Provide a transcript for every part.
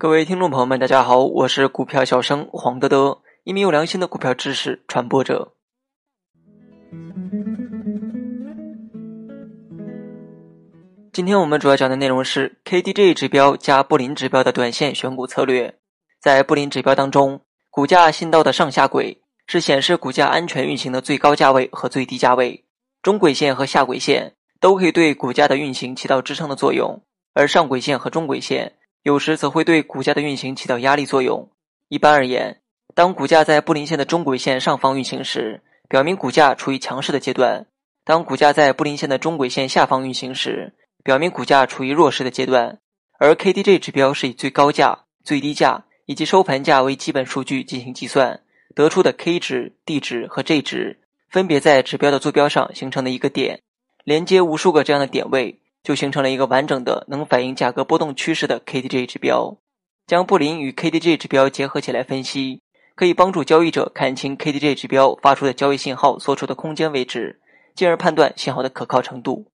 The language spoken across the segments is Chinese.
各位听众朋友们，大家好，我是股票小生黄德德，一名有良心的股票知识传播者。今天我们主要讲的内容是 KDJ 指标加布林指标的短线选股策略。在布林指标当中，股价信道的上下轨是显示股价安全运行的最高价位和最低价位，中轨线和下轨线都可以对股价的运行起到支撑的作用，而上轨线和中轨线。有时则会对股价的运行起到压力作用。一般而言，当股价在布林线的中轨线上方运行时，表明股价处于强势的阶段；当股价在布林线的中轨线下方运行时，表明股价处于弱势的阶段。而 KDJ 指标是以最高价、最低价以及收盘价为基本数据进行计算，得出的 K 值、D 值和 J 值分别在指标的坐标上形成的一个点，连接无数个这样的点位。就形成了一个完整的能反映价格波动趋势的 KDJ 指标。将布林与 KDJ 指标结合起来分析，可以帮助交易者看清 KDJ 指标发出的交易信号所处的空间位置，进而判断信号的可靠程度。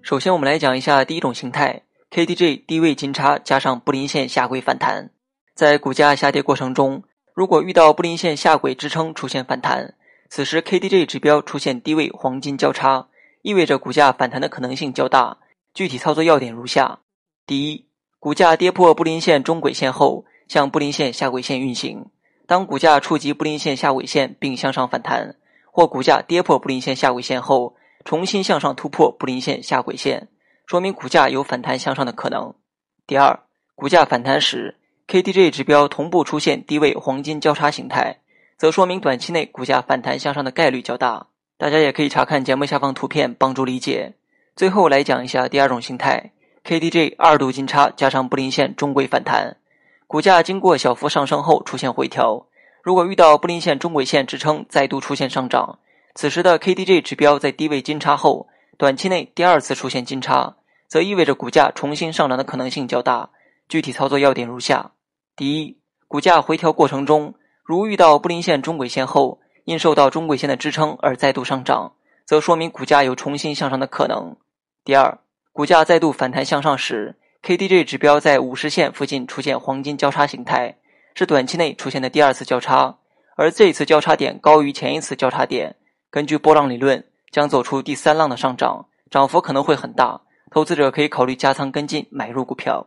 首先，我们来讲一下第一种形态：KDJ 低位金叉加上布林线下轨反弹。在股价下跌过程中，如果遇到布林线下轨支撑出现反弹。此时 KDJ 指标出现低位黄金交叉，意味着股价反弹的可能性较大。具体操作要点如下：第一，股价跌破布林线中轨线后，向布林线下轨线运行。当股价触及布林线下轨线并向上反弹，或股价跌破布林线下轨线后，重新向上突破布林线下轨线，说明股价有反弹向上的可能。第二，股价反弹时，KDJ 指标同步出现低位黄金交叉形态。则说明短期内股价反弹向上的概率较大，大家也可以查看节目下方图片帮助理解。最后来讲一下第二种形态，KDJ 二度金叉加上布林线中轨反弹，股价经过小幅上升后出现回调，如果遇到布林线中轨线支撑再度出现上涨，此时的 KDJ 指标在低位金叉后，短期内第二次出现金叉，则意味着股价重新上涨的可能性较大。具体操作要点如下：第一，股价回调过程中。如遇到布林线中轨线后，因受到中轨线的支撑而再度上涨，则说明股价有重新向上的可能。第二，股价再度反弹向上时，KDJ 指标在五十线附近出现黄金交叉形态，是短期内出现的第二次交叉，而这一次交叉点高于前一次交叉点，根据波浪理论，将走出第三浪的上涨，涨幅可能会很大，投资者可以考虑加仓跟进买入股票。